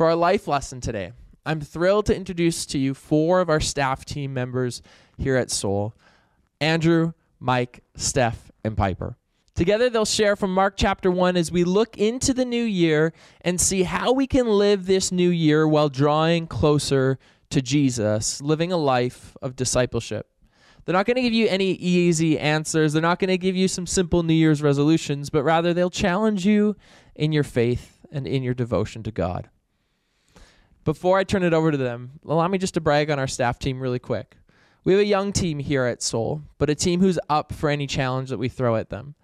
For our life lesson today, I'm thrilled to introduce to you four of our staff team members here at Soul Andrew, Mike, Steph, and Piper. Together, they'll share from Mark chapter 1 as we look into the new year and see how we can live this new year while drawing closer to Jesus, living a life of discipleship. They're not going to give you any easy answers. They're not going to give you some simple New Year's resolutions, but rather they'll challenge you in your faith and in your devotion to God. Before I turn it over to them, allow me just to brag on our staff team really quick. We have a young team here at Soul, but a team who's up for any challenge that we throw at them.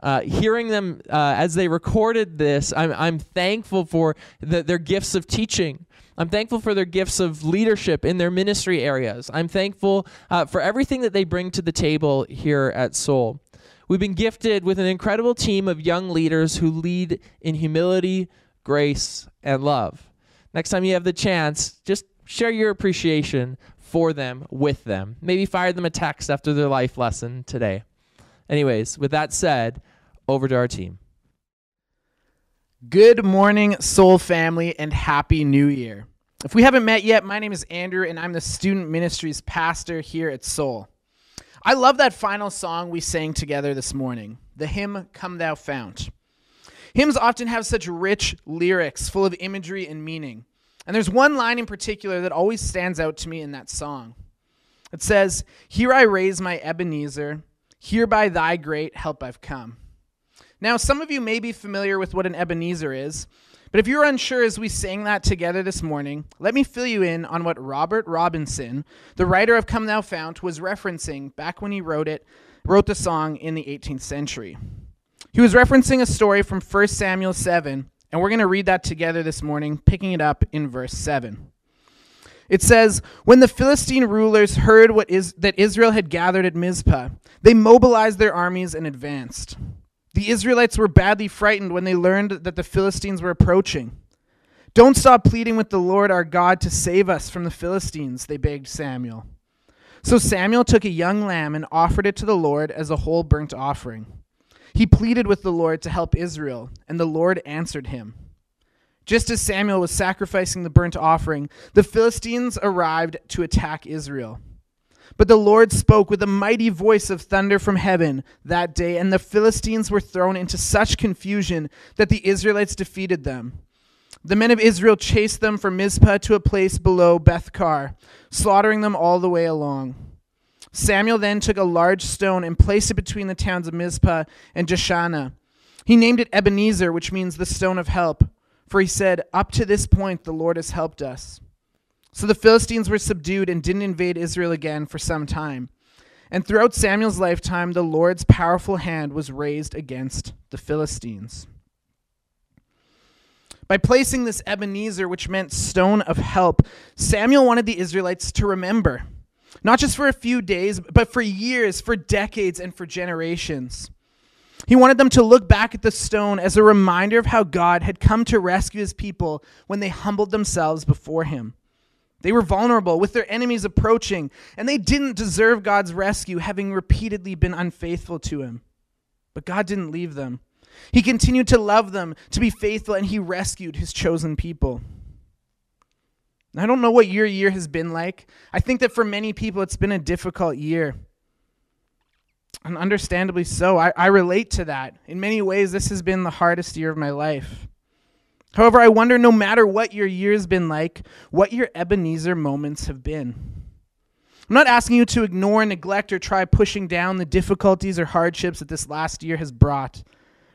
Uh, hearing them uh, as they recorded this, I'm, I'm thankful for the, their gifts of teaching. I'm thankful for their gifts of leadership in their ministry areas. I'm thankful uh, for everything that they bring to the table here at Soul. We've been gifted with an incredible team of young leaders who lead in humility, grace, and love. Next time you have the chance, just share your appreciation for them with them. Maybe fire them a text after their life lesson today. Anyways, with that said, over to our team. Good morning, Soul family, and Happy New Year. If we haven't met yet, my name is Andrew, and I'm the Student Ministries Pastor here at Soul. I love that final song we sang together this morning, the hymn Come Thou Fount. Hymns often have such rich lyrics full of imagery and meaning. And there's one line in particular that always stands out to me in that song. It says, Here I raise my Ebenezer, here by thy great help I've come. Now, some of you may be familiar with what an Ebenezer is, but if you're unsure as we sang that together this morning, let me fill you in on what Robert Robinson, the writer of Come Thou Fount, was referencing back when he wrote it, wrote the song in the 18th century. He was referencing a story from 1 Samuel 7, and we're going to read that together this morning, picking it up in verse 7. It says, When the Philistine rulers heard what is, that Israel had gathered at Mizpah, they mobilized their armies and advanced. The Israelites were badly frightened when they learned that the Philistines were approaching. Don't stop pleading with the Lord our God to save us from the Philistines, they begged Samuel. So Samuel took a young lamb and offered it to the Lord as a whole burnt offering. He pleaded with the Lord to help Israel, and the Lord answered him. Just as Samuel was sacrificing the burnt offering, the Philistines arrived to attack Israel. But the Lord spoke with a mighty voice of thunder from heaven that day, and the Philistines were thrown into such confusion that the Israelites defeated them. The men of Israel chased them from Mizpah to a place below Bethkar, slaughtering them all the way along. Samuel then took a large stone and placed it between the towns of Mizpah and Jeshanah. He named it Ebenezer, which means the stone of help, for he said, Up to this point the Lord has helped us. So the Philistines were subdued and didn't invade Israel again for some time. And throughout Samuel's lifetime, the Lord's powerful hand was raised against the Philistines. By placing this Ebenezer, which meant stone of help, Samuel wanted the Israelites to remember not just for a few days, but for years, for decades, and for generations. He wanted them to look back at the stone as a reminder of how God had come to rescue his people when they humbled themselves before him. They were vulnerable with their enemies approaching, and they didn't deserve God's rescue, having repeatedly been unfaithful to him. But God didn't leave them. He continued to love them, to be faithful, and he rescued his chosen people. I don't know what your year has been like. I think that for many people, it's been a difficult year. And understandably so. I, I relate to that. In many ways, this has been the hardest year of my life. However, I wonder no matter what your year's been like, what your Ebenezer moments have been. I'm not asking you to ignore, neglect, or try pushing down the difficulties or hardships that this last year has brought.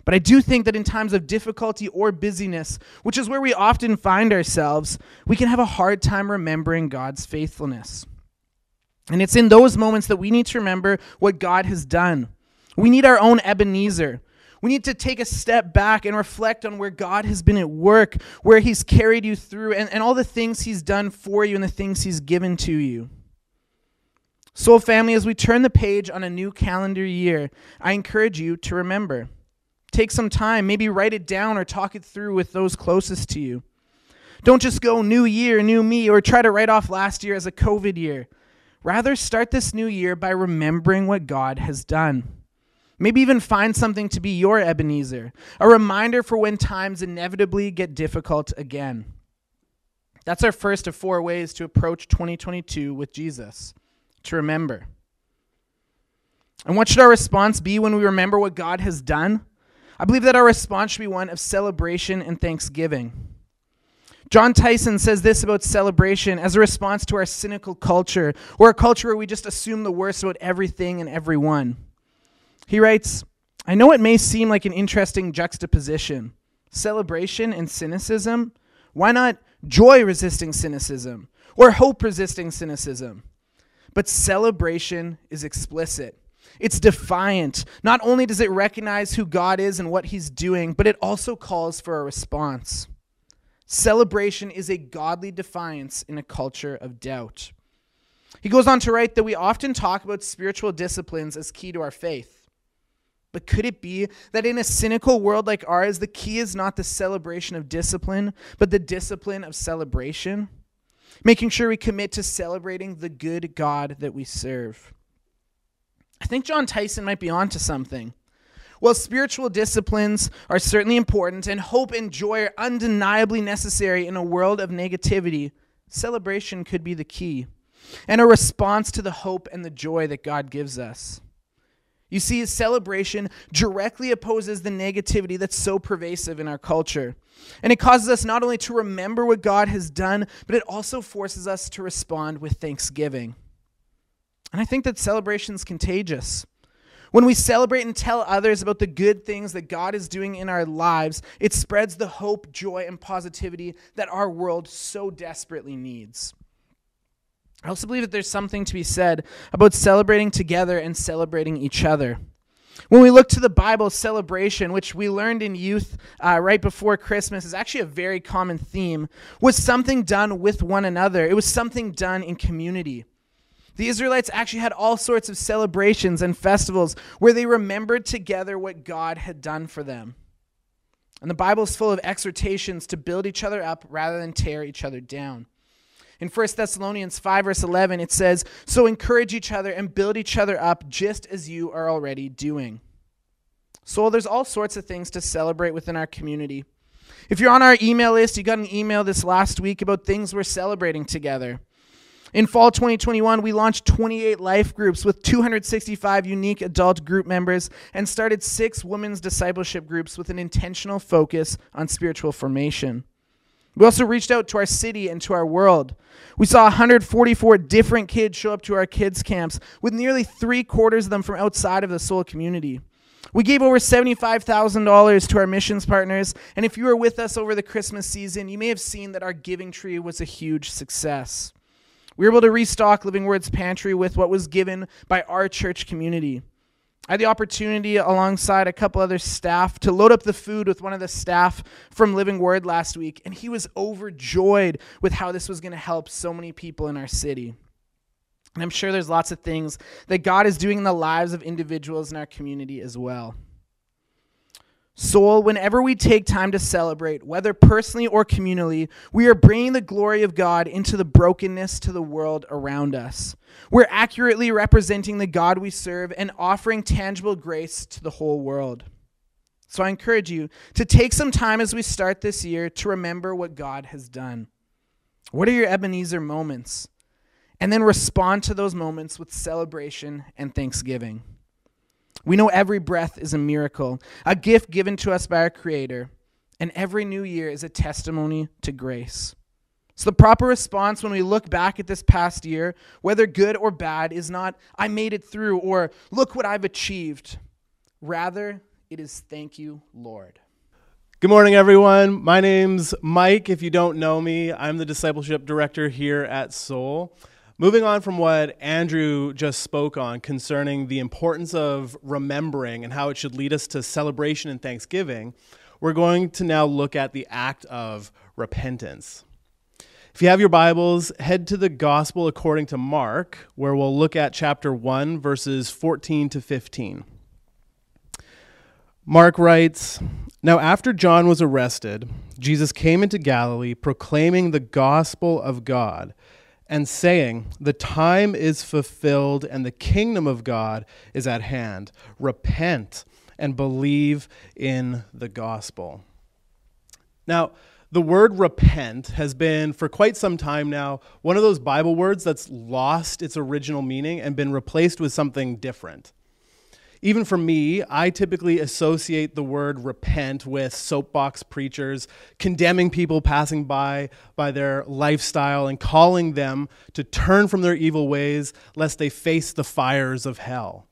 But I do think that in times of difficulty or busyness, which is where we often find ourselves, we can have a hard time remembering God's faithfulness. And it's in those moments that we need to remember what God has done. We need our own Ebenezer. We need to take a step back and reflect on where God has been at work, where He's carried you through, and, and all the things He's done for you and the things He's given to you. Soul family, as we turn the page on a new calendar year, I encourage you to remember Take some time, maybe write it down or talk it through with those closest to you. Don't just go new year, new me, or try to write off last year as a COVID year. Rather, start this new year by remembering what God has done. Maybe even find something to be your Ebenezer, a reminder for when times inevitably get difficult again. That's our first of four ways to approach 2022 with Jesus to remember. And what should our response be when we remember what God has done? I believe that our response should be one of celebration and thanksgiving. Jon Tyson says this about celebration as a response to our cynical culture, or a culture where we just assume the worst about everything and everyone. He writes, I know it may seem like an interesting juxtaposition celebration and cynicism. Why not joy resisting cynicism or hope resisting cynicism? But celebration is explicit. It's defiant. Not only does it recognize who God is and what he's doing, but it also calls for a response. Celebration is a godly defiance in a culture of doubt. He goes on to write that we often talk about spiritual disciplines as key to our faith. But could it be that in a cynical world like ours, the key is not the celebration of discipline, but the discipline of celebration? Making sure we commit to celebrating the good God that we serve. I think Jon Tyson might be onto something. While spiritual disciplines are certainly important and hope and joy are undeniably necessary in a world of negativity, celebration could be the key and a response to the hope and the joy that God gives us. You see, celebration directly opposes the negativity that's so pervasive in our culture. And it causes us not only to remember what God has done, but it also forces us to respond with thanksgiving. And I think that celebration is contagious. When we celebrate and tell others about the good things that God is doing in our lives, it spreads the hope, joy, and positivity that our world so desperately needs. I also believe that there's something to be said about celebrating together and celebrating each other. When we look to the Bible, celebration, which we learned in youth uh, right before Christmas, is actually a very common theme, was something done with one another. It was something done in community. The Israelites actually had all sorts of celebrations and festivals where they remembered together what God had done for them. And the Bible is full of exhortations to build each other up rather than tear each other down. In 1 Thessalonians 5, verse 11, it says, So encourage each other and build each other up just as you are already doing. So there's all sorts of things to celebrate within our community. If you're on our email list, you got an email this last week about things we're celebrating together. In fall 2021, we launched 28 life groups with 265 unique adult group members and started six women's discipleship groups with an intentional focus on spiritual formation. We also reached out to our city and to our world. We saw 144 different kids show up to our kids' camps, with nearly three quarters of them from outside of the Soul community. We gave over $75,000 to our missions partners, and if you were with us over the Christmas season, you may have seen that our giving tree was a huge success. We were able to restock Living Words Pantry with what was given by our church community. I had the opportunity, alongside a couple other staff, to load up the food with one of the staff from Living Word last week, and he was overjoyed with how this was going to help so many people in our city. And I'm sure there's lots of things that God is doing in the lives of individuals in our community as well. Soul, whenever we take time to celebrate, whether personally or communally, we are bringing the glory of God into the brokenness to the world around us. We're accurately representing the God we serve and offering tangible grace to the whole world. So I encourage you to take some time as we start this year to remember what God has done. What are your Ebenezer moments? And then respond to those moments with celebration and thanksgiving. We know every breath is a miracle, a gift given to us by our Creator, and every new year is a testimony to grace. So, the proper response when we look back at this past year, whether good or bad, is not, I made it through, or look what I've achieved. Rather, it is, thank you, Lord. Good morning, everyone. My name's Mike. If you don't know me, I'm the discipleship director here at Soul. Moving on from what Andrew just spoke on concerning the importance of remembering and how it should lead us to celebration and thanksgiving, we're going to now look at the act of repentance. If you have your Bibles, head to the Gospel according to Mark, where we'll look at chapter 1, verses 14 to 15. Mark writes Now, after John was arrested, Jesus came into Galilee proclaiming the gospel of God and saying, The time is fulfilled and the kingdom of God is at hand. Repent and believe in the gospel. Now, The word repent has been, for quite some time now, one of those Bible words that's lost its original meaning and been replaced with something different. Even for me, I typically associate the word repent with soapbox preachers condemning people passing by by their lifestyle and calling them to turn from their evil ways lest they face the fires of hell.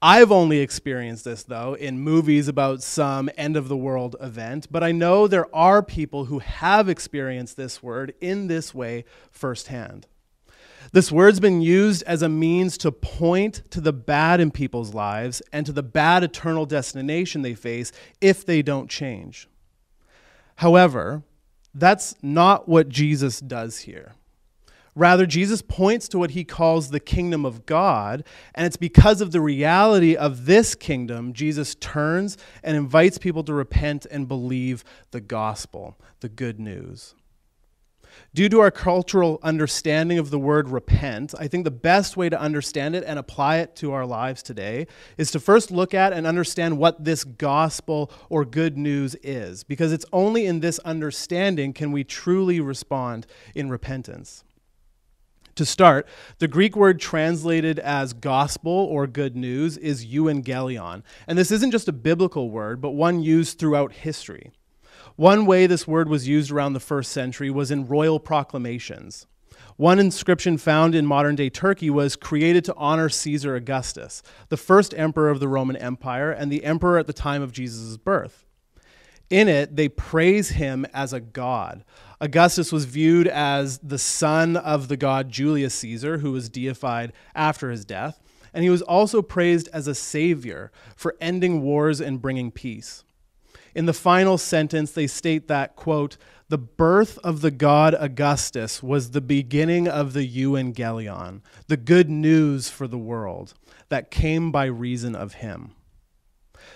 I've only experienced this, though, in movies about some end of the world event, but I know there are people who have experienced this word in this way firsthand. This word's been used as a means to point to the bad in people's lives and to the bad eternal destination they face if they don't change. However, that's not what Jesus does here. Rather, Jesus points to what he calls the kingdom of God, and it's because of the reality of this kingdom, Jesus turns and invites people to repent and believe the gospel, the good news. Due to our cultural understanding of the word repent, I think the best way to understand it and apply it to our lives today is to first look at and understand what this gospel or good news is, because it's only in this understanding can we truly respond in repentance. To start, the Greek word translated as gospel or good news is euangelion. And this isn't just a biblical word, but one used throughout history. One way this word was used around the first century was in royal proclamations. One inscription found in modern day Turkey was created to honor Caesar Augustus, the first emperor of the Roman Empire and the emperor at the time of Jesus' birth. In it, they praise him as a god, Augustus was viewed as the son of the god Julius Caesar, who was deified after his death, and he was also praised as a savior for ending wars and bringing peace. In the final sentence, they state that, quote, the birth of the god Augustus was the beginning of the euangelion, the good news for the world that came by reason of him.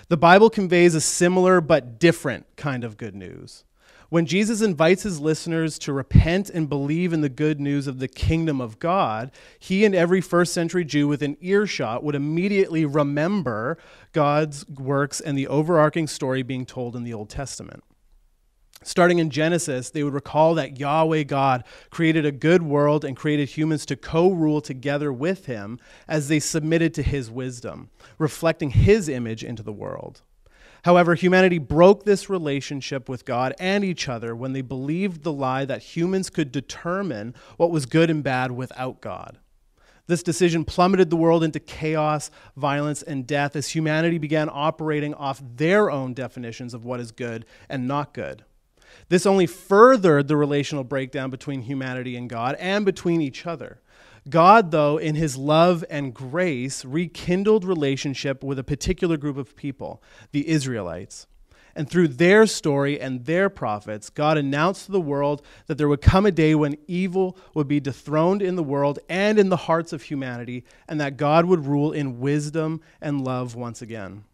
The Bible conveys a similar but different kind of good news. When Jesus invites his listeners to repent and believe in the good news of the kingdom of God, he and every first century Jew within earshot would immediately remember God's works and the overarching story being told in the Old Testament. Starting in Genesis, they would recall that Yahweh God created a good world and created humans to co rule together with him as they submitted to his wisdom, reflecting his image into the world. However, humanity broke this relationship with God and each other when they believed the lie that humans could determine what was good and bad without God. This decision plummeted the world into chaos, violence, and death as humanity began operating off their own definitions of what is good and not good. This only furthered the relational breakdown between humanity and God and between each other. God, though, in his love and grace, rekindled relationship with a particular group of people, the Israelites. And through their story and their prophets, God announced to the world that there would come a day when evil would be dethroned in the world and in the hearts of humanity, and that God would rule in wisdom and love once again.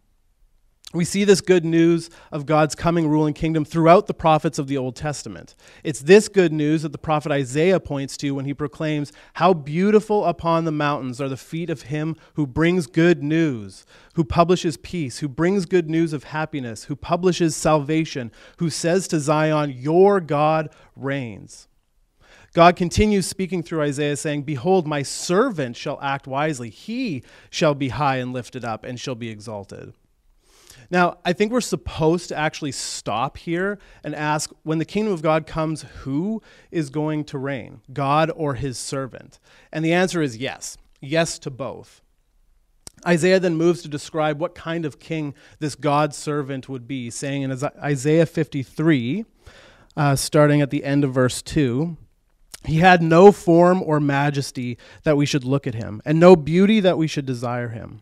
We see this good news of God's coming ruling kingdom throughout the prophets of the Old Testament. It's this good news that the prophet Isaiah points to when he proclaims, How beautiful upon the mountains are the feet of him who brings good news, who publishes peace, who brings good news of happiness, who publishes salvation, who says to Zion, Your God reigns. God continues speaking through Isaiah, saying, Behold, my servant shall act wisely. He shall be high and lifted up and shall be exalted. Now, I think we're supposed to actually stop here and ask when the kingdom of God comes, who is going to reign, God or his servant? And the answer is yes, yes to both. Isaiah then moves to describe what kind of king this God servant would be, saying in Isaiah 53, uh, starting at the end of verse 2. He had no form or majesty that we should look at him, and no beauty that we should desire him.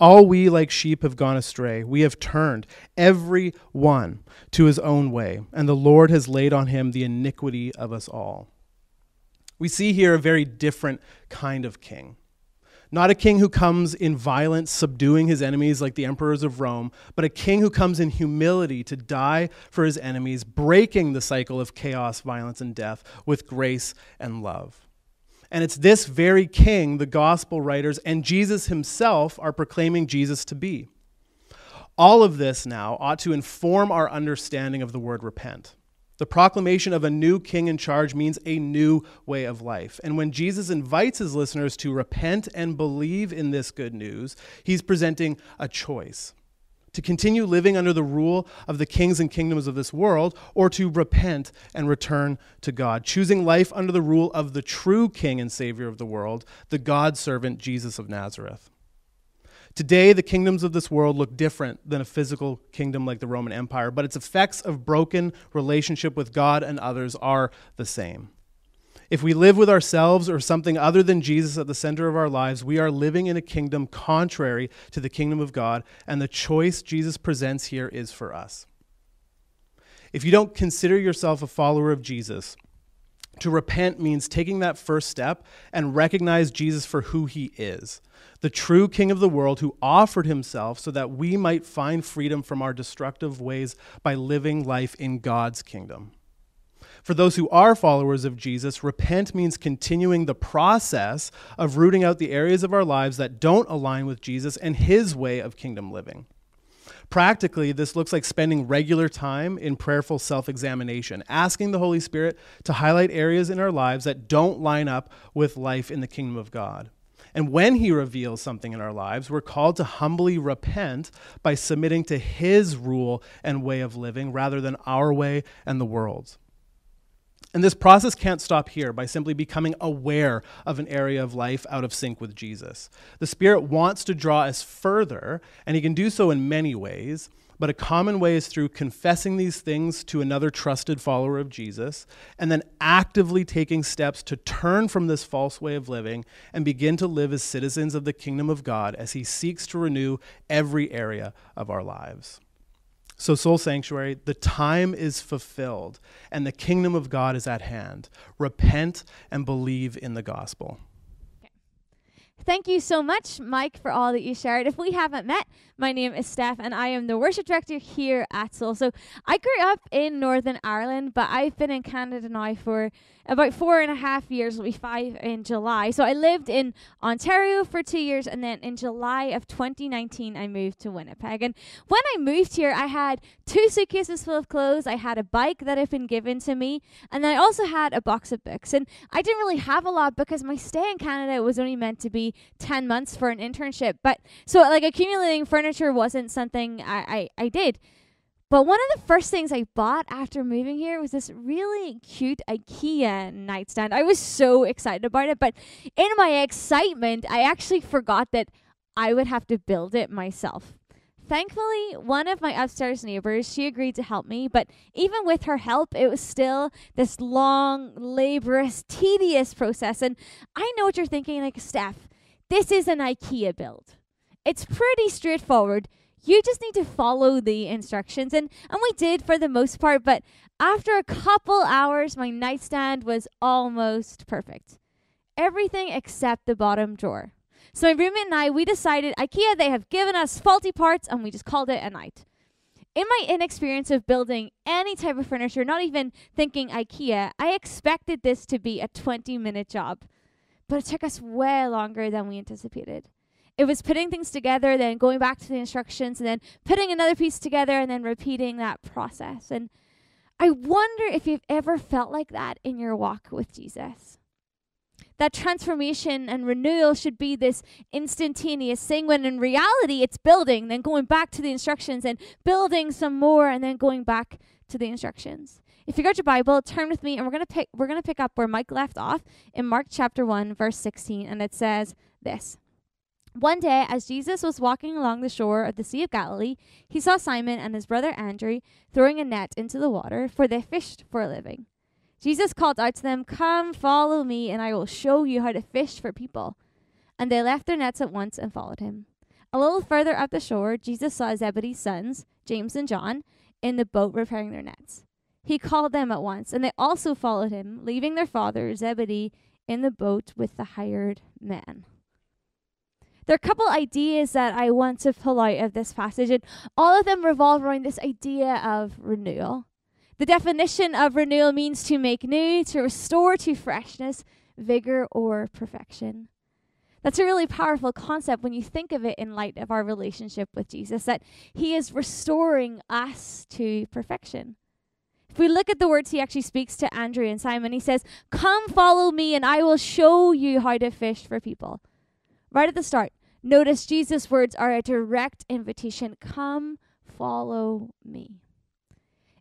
All we like sheep have gone astray. We have turned every one to his own way, and the Lord has laid on him the iniquity of us all. We see here a very different kind of king. Not a king who comes in violence, subduing his enemies like the emperors of Rome, but a king who comes in humility to die for his enemies, breaking the cycle of chaos, violence, and death with grace and love. And it's this very king the gospel writers and Jesus himself are proclaiming Jesus to be. All of this now ought to inform our understanding of the word repent. The proclamation of a new king in charge means a new way of life. And when Jesus invites his listeners to repent and believe in this good news, he's presenting a choice to continue living under the rule of the kings and kingdoms of this world, or to repent and return to God, choosing life under the rule of the true king and savior of the world, the God servant Jesus of Nazareth. Today, the kingdoms of this world look different than a physical kingdom like the Roman Empire, but its effects of broken relationship with God and others are the same. If we live with ourselves or something other than Jesus at the center of our lives, we are living in a kingdom contrary to the kingdom of God, and the choice Jesus presents here is for us. If you don't consider yourself a follower of Jesus, to repent means taking that first step and recognize Jesus for who he is the true King of the world who offered himself so that we might find freedom from our destructive ways by living life in God's kingdom. For those who are followers of Jesus, repent means continuing the process of rooting out the areas of our lives that don't align with Jesus and his way of kingdom living. Practically, this looks like spending regular time in prayerful self examination, asking the Holy Spirit to highlight areas in our lives that don't line up with life in the kingdom of God. And when he reveals something in our lives, we're called to humbly repent by submitting to his rule and way of living rather than our way and the world's. And this process can't stop here by simply becoming aware of an area of life out of sync with Jesus. The Spirit wants to draw us further, and He can do so in many ways. But a common way is through confessing these things to another trusted follower of Jesus, and then actively taking steps to turn from this false way of living and begin to live as citizens of the kingdom of God as He seeks to renew every area of our lives. So, Soul Sanctuary, the time is fulfilled, and the kingdom of God is at hand. Repent and believe in the gospel. Thank you so much, Mike, for all that you shared. If we haven't met, my name is Steph, and I am the worship director here at Soul. So I grew up in Northern Ireland, but I've been in Canada now for about four and a half years, It'll be five in July. So I lived in Ontario for two years, and then in July of 2019, I moved to Winnipeg. And when I moved here, I had two suitcases full of clothes, I had a bike that had been given to me, and I also had a box of books. And I didn't really have a lot because my stay in Canada was only meant to be 10 months for an internship. But so, like, accumulating furniture wasn't something I, I, I did. But one of the first things I bought after moving here was this really cute IKEA nightstand. I was so excited about it, but in my excitement, I actually forgot that I would have to build it myself. Thankfully, one of my upstairs neighbors, she agreed to help me, but even with her help, it was still this long, laborious, tedious process. And I know what you're thinking, like, Steph, this is an IKEA build. It's pretty straightforward. You just need to follow the instructions and and we did for the most part but after a couple hours my nightstand was almost perfect. Everything except the bottom drawer. So my roommate and i we decided ikea they have given us faulty parts and we just called it a night. In my inexperience of building any type of furniture not even thinking ikea i expected this to be a 20 minute job. But it took us way longer than we anticipated it was putting things together, then going back to the instructions, and then putting another piece together, and then repeating that process. And I wonder if you've ever felt like that in your walk with Jesus. That transformation and renewal should be this instantaneous thing when in reality it's building, then going back to the instructions and building some more and then going back to the instructions. If you got your Bible, turn with me and we're gonna pick we're gonna pick up where Mike left off in Mark chapter one, verse sixteen, and it says this. One day, as Jesus was walking along the shore of the Sea of Galilee, he saw Simon and his brother Andrew throwing a net into the water, for they fished for a living. Jesus called out to them, Come, follow me, and I will show you how to fish for people. And they left their nets at once and followed him. A little further up the shore, Jesus saw Zebedee's sons, James and John, in the boat repairing their nets. He called them at once, and they also followed him, leaving their father, Zebedee, in the boat with the hired man. There are a couple ideas that I want to pull out of this passage, and all of them revolve around this idea of renewal. The definition of renewal means to make new, to restore to freshness, vigor, or perfection. That's a really powerful concept when you think of it in light of our relationship with Jesus, that He is restoring us to perfection. If we look at the words He actually speaks to Andrew and Simon, He says, Come follow me, and I will show you how to fish for people. Right at the start, notice Jesus' words are a direct invitation Come follow me.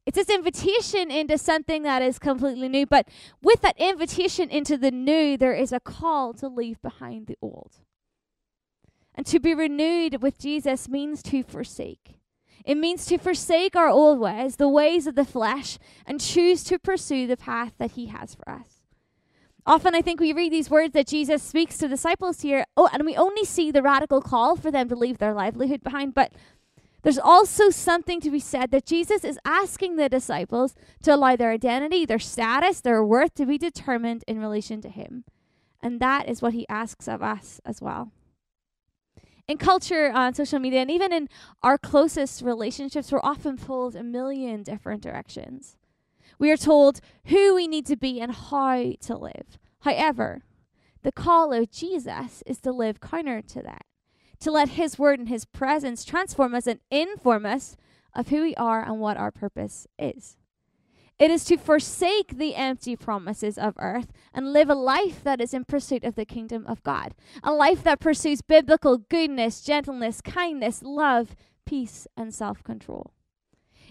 It's this invitation into something that is completely new. But with that invitation into the new, there is a call to leave behind the old. And to be renewed with Jesus means to forsake. It means to forsake our old ways, the ways of the flesh, and choose to pursue the path that He has for us. Often I think we read these words that Jesus speaks to disciples here, oh, and we only see the radical call for them to leave their livelihood behind, but there's also something to be said that Jesus is asking the disciples to allow their identity, their status, their worth to be determined in relation to Him. And that is what He asks of us as well. In culture, on social media, and even in our closest relationships, we're often pulled a million different directions. We are told who we need to be and how to live. However, the call of Jesus is to live counter to that to let His Word and His presence transform us and inform us of who we are and what our purpose is. It is to forsake the empty promises of earth and live a life that is in pursuit of the kingdom of God. A life that pursues biblical goodness, gentleness, kindness, love, peace, and self control.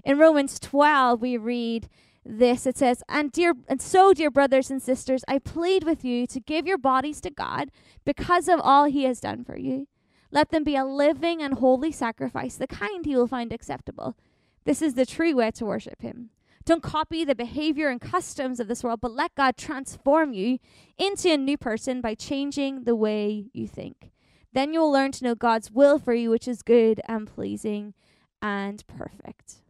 In Romans 12, we read this it says, and, dear, and so, dear brothers and sisters, I plead with you to give your bodies to God because of all He has done for you. Let them be a living and holy sacrifice, the kind he will find acceptable. This is the true way to worship him. Don't copy the behavior and customs of this world, but let God transform you into a new person by changing the way you think. Then you'll learn to know God's will for you, which is good and pleasing and perfect.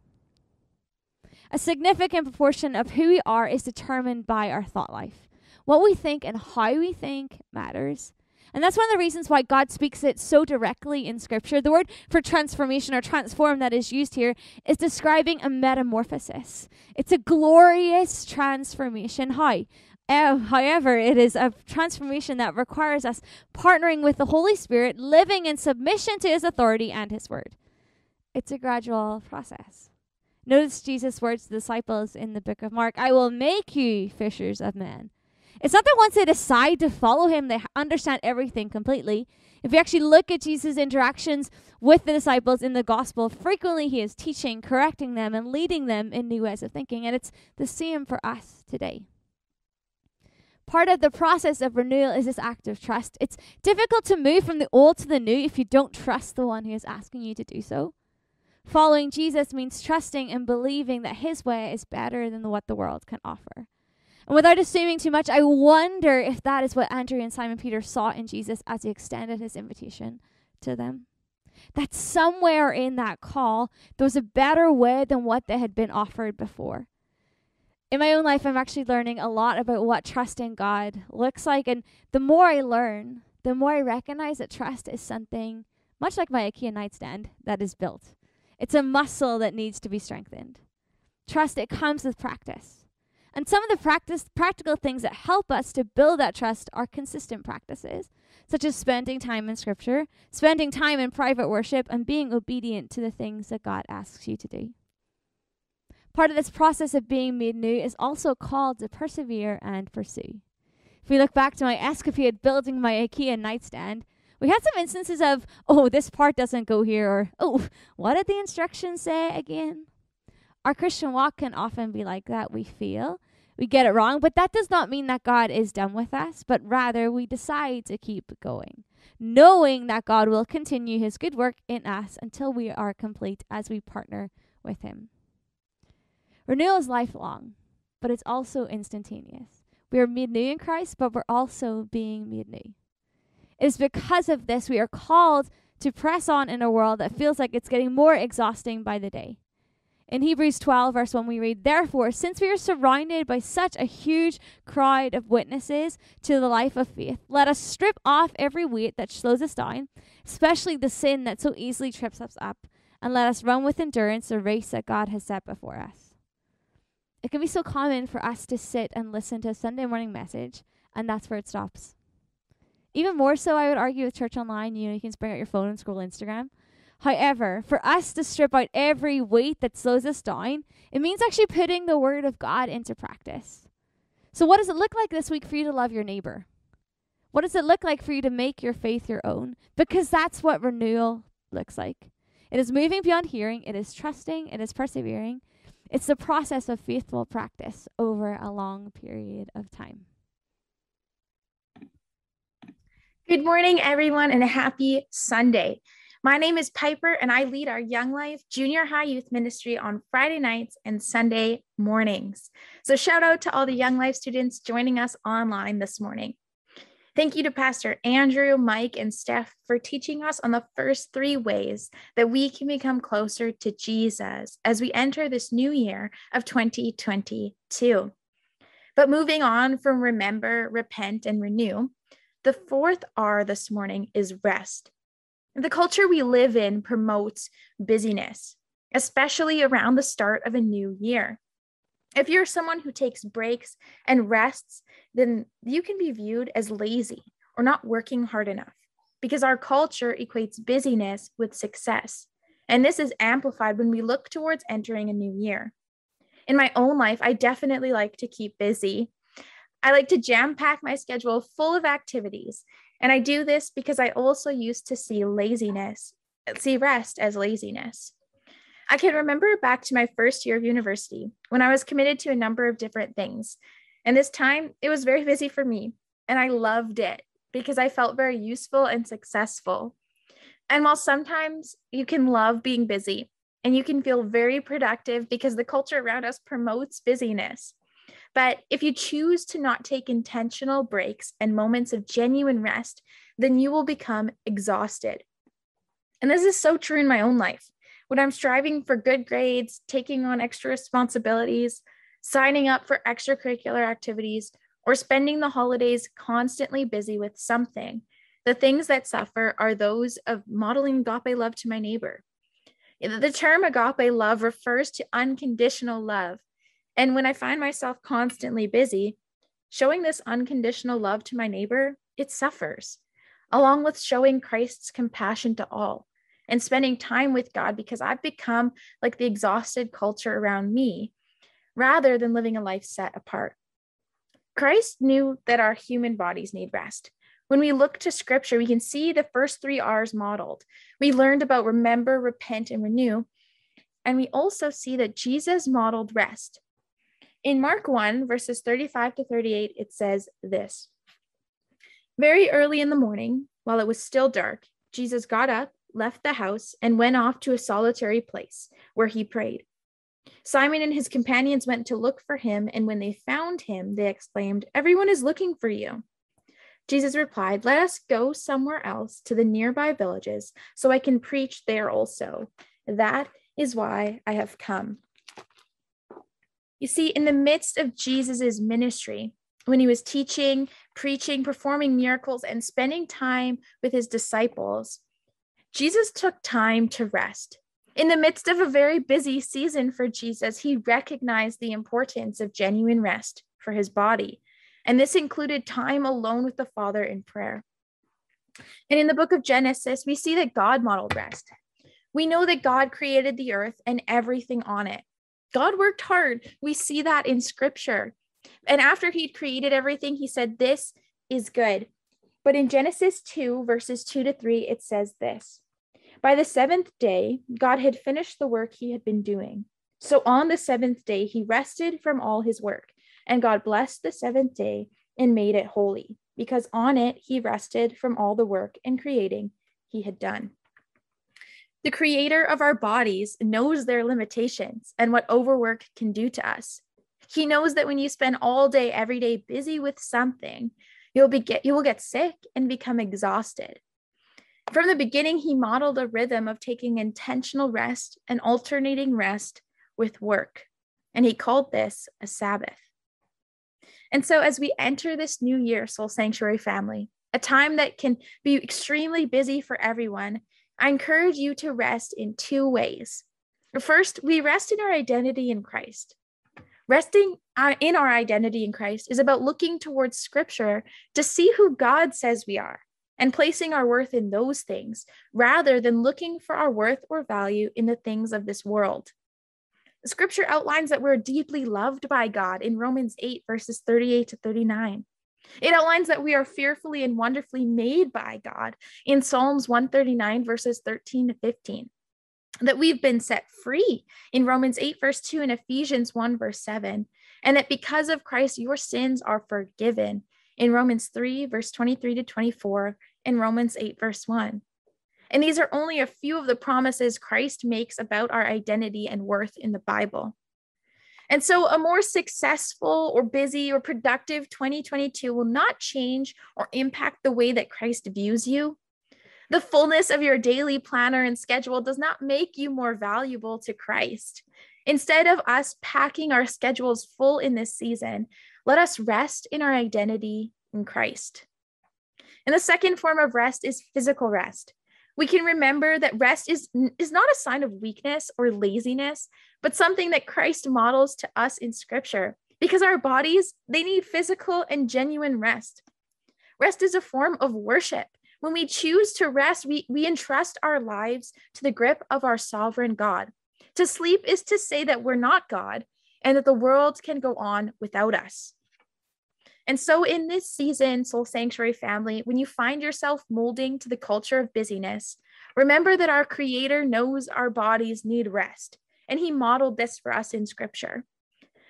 A significant proportion of who we are is determined by our thought life. What we think and how we think matters. And that's one of the reasons why God speaks it so directly in Scripture. The word for transformation or transform that is used here is describing a metamorphosis. It's a glorious transformation. How? Uh, however, it is a transformation that requires us partnering with the Holy Spirit, living in submission to His authority and His word. It's a gradual process. Notice Jesus' words to the disciples in the book of Mark I will make you fishers of men. It's not that once they decide to follow him, they understand everything completely. If you actually look at Jesus' interactions with the disciples in the gospel, frequently he is teaching, correcting them, and leading them in new ways of thinking. And it's the same for us today. Part of the process of renewal is this act of trust. It's difficult to move from the old to the new if you don't trust the one who is asking you to do so. Following Jesus means trusting and believing that his way is better than what the world can offer. And without assuming too much, I wonder if that is what Andrew and Simon Peter saw in Jesus as he extended his invitation to them. That somewhere in that call, there was a better way than what they had been offered before. In my own life, I'm actually learning a lot about what trusting God looks like. And the more I learn, the more I recognize that trust is something, much like my IKEA nightstand, that is built. It's a muscle that needs to be strengthened. Trust, it comes with practice. And some of the practice, practical things that help us to build that trust are consistent practices, such as spending time in Scripture, spending time in private worship, and being obedient to the things that God asks you to do. Part of this process of being made new is also called to persevere and pursue. If we look back to my escapade building my IKEA nightstand, we had some instances of, oh, this part doesn't go here, or, oh, what did the instructions say again? Our Christian walk can often be like that. We feel we get it wrong, but that does not mean that God is done with us, but rather we decide to keep going, knowing that God will continue his good work in us until we are complete as we partner with him. Renewal is lifelong, but it's also instantaneous. We are made new in Christ, but we're also being made new. Is because of this we are called to press on in a world that feels like it's getting more exhausting by the day. In Hebrews 12, verse 1, we read, Therefore, since we are surrounded by such a huge crowd of witnesses to the life of faith, let us strip off every weight that slows us down, especially the sin that so easily trips us up, and let us run with endurance the race that God has set before us. It can be so common for us to sit and listen to a Sunday morning message, and that's where it stops. Even more so, I would argue with Church Online, you know, you can just bring out your phone and scroll Instagram. However, for us to strip out every weight that slows us down, it means actually putting the Word of God into practice. So, what does it look like this week for you to love your neighbor? What does it look like for you to make your faith your own? Because that's what renewal looks like. It is moving beyond hearing, it is trusting, it is persevering. It's the process of faithful practice over a long period of time. Good morning, everyone, and a happy Sunday. My name is Piper, and I lead our Young Life Junior High Youth Ministry on Friday nights and Sunday mornings. So, shout out to all the Young Life students joining us online this morning. Thank you to Pastor Andrew, Mike, and Steph for teaching us on the first three ways that we can become closer to Jesus as we enter this new year of 2022. But moving on from remember, repent, and renew, the fourth R this morning is rest. The culture we live in promotes busyness, especially around the start of a new year. If you're someone who takes breaks and rests, then you can be viewed as lazy or not working hard enough because our culture equates busyness with success. And this is amplified when we look towards entering a new year. In my own life, I definitely like to keep busy I like to jam pack my schedule full of activities. And I do this because I also used to see laziness, see rest as laziness. I can remember back to my first year of university when I was committed to a number of different things. And this time it was very busy for me. And I loved it because I felt very useful and successful. And while sometimes you can love being busy and you can feel very productive because the culture around us promotes busyness, but if you choose to not take intentional breaks and moments of genuine rest, then you will become exhausted. And this is so true in my own life. When I'm striving for good grades, taking on extra responsibilities, signing up for extracurricular activities, or spending the holidays constantly busy with something, the things that suffer are those of modeling agape love to my neighbor. The term agape love refers to unconditional love and when I find myself constantly busy, showing this unconditional love to my neighbor, it suffers, along with showing Christ's compassion to all and spending time with God because I've become like the exhausted culture around me rather than living a life set apart. Christ knew that our human bodies need rest. When we look to scripture, we can see the first three R's modeled. We learned about remember, repent, and renew. And we also see that Jesus modeled rest. In Mark 1, verses 35 to 38, it says this Very early in the morning, while it was still dark, Jesus got up, left the house, and went off to a solitary place where he prayed. Simon and his companions went to look for him, and when they found him, they exclaimed, Everyone is looking for you. Jesus replied, Let us go somewhere else to the nearby villages so I can preach there also. That is why I have come. You see, in the midst of Jesus's ministry, when he was teaching, preaching, performing miracles, and spending time with his disciples, Jesus took time to rest. In the midst of a very busy season for Jesus, he recognized the importance of genuine rest for his body. And this included time alone with the Father in prayer. And in the book of Genesis, we see that God modeled rest. We know that God created the earth and everything on it. God worked hard. We see that in scripture. And after he'd created everything, he said, This is good. But in Genesis 2, verses 2 to 3, it says this By the seventh day, God had finished the work he had been doing. So on the seventh day, he rested from all his work. And God blessed the seventh day and made it holy, because on it he rested from all the work and creating he had done. The creator of our bodies knows their limitations and what overwork can do to us. He knows that when you spend all day, every day busy with something, you'll be get, you will get sick and become exhausted. From the beginning, he modeled a rhythm of taking intentional rest and alternating rest with work. And he called this a Sabbath. And so, as we enter this new year, Soul Sanctuary family, a time that can be extremely busy for everyone, I encourage you to rest in two ways. First, we rest in our identity in Christ. Resting uh, in our identity in Christ is about looking towards Scripture to see who God says we are and placing our worth in those things rather than looking for our worth or value in the things of this world. Scripture outlines that we're deeply loved by God in Romans 8, verses 38 to 39. It outlines that we are fearfully and wonderfully made by God in Psalms 139, verses 13 to 15. That we've been set free in Romans 8, verse 2, and Ephesians 1, verse 7. And that because of Christ, your sins are forgiven in Romans 3, verse 23 to 24, and Romans 8, verse 1. And these are only a few of the promises Christ makes about our identity and worth in the Bible. And so, a more successful or busy or productive 2022 will not change or impact the way that Christ views you. The fullness of your daily planner and schedule does not make you more valuable to Christ. Instead of us packing our schedules full in this season, let us rest in our identity in Christ. And the second form of rest is physical rest we can remember that rest is, is not a sign of weakness or laziness, but something that Christ models to us in scripture because our bodies, they need physical and genuine rest. Rest is a form of worship. When we choose to rest, we, we entrust our lives to the grip of our sovereign God. To sleep is to say that we're not God and that the world can go on without us. And so, in this season, Soul Sanctuary family, when you find yourself molding to the culture of busyness, remember that our Creator knows our bodies need rest, and He modeled this for us in Scripture.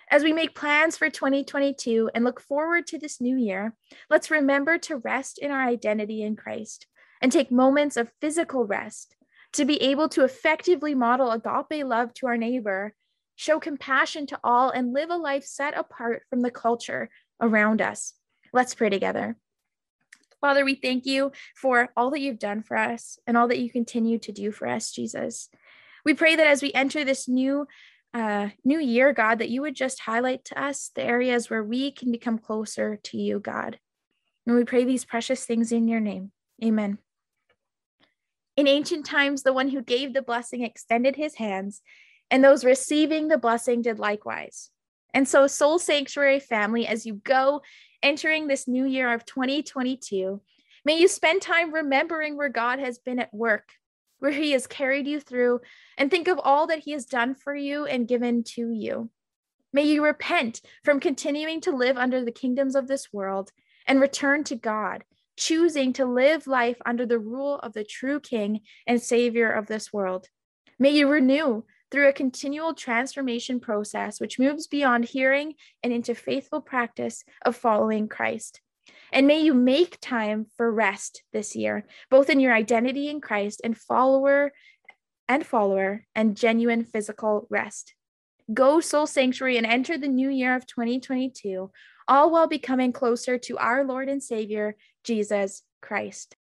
As we make plans for 2022 and look forward to this new year, let's remember to rest in our identity in Christ and take moments of physical rest to be able to effectively model agape love to our neighbor, show compassion to all, and live a life set apart from the culture around us. Let's pray together. Father, we thank you for all that you've done for us and all that you continue to do for us, Jesus. We pray that as we enter this new uh, new year, God, that you would just highlight to us the areas where we can become closer to you, God. And we pray these precious things in your name. Amen. In ancient times, the one who gave the blessing extended his hands, and those receiving the blessing did likewise. And so, Soul Sanctuary family, as you go entering this new year of 2022, may you spend time remembering where God has been at work, where He has carried you through, and think of all that He has done for you and given to you. May you repent from continuing to live under the kingdoms of this world and return to God, choosing to live life under the rule of the true King and Savior of this world. May you renew through a continual transformation process which moves beyond hearing and into faithful practice of following Christ. And may you make time for rest this year, both in your identity in Christ and follower and follower and genuine physical rest. Go soul sanctuary and enter the new year of 2022, all while becoming closer to our Lord and Savior, Jesus Christ.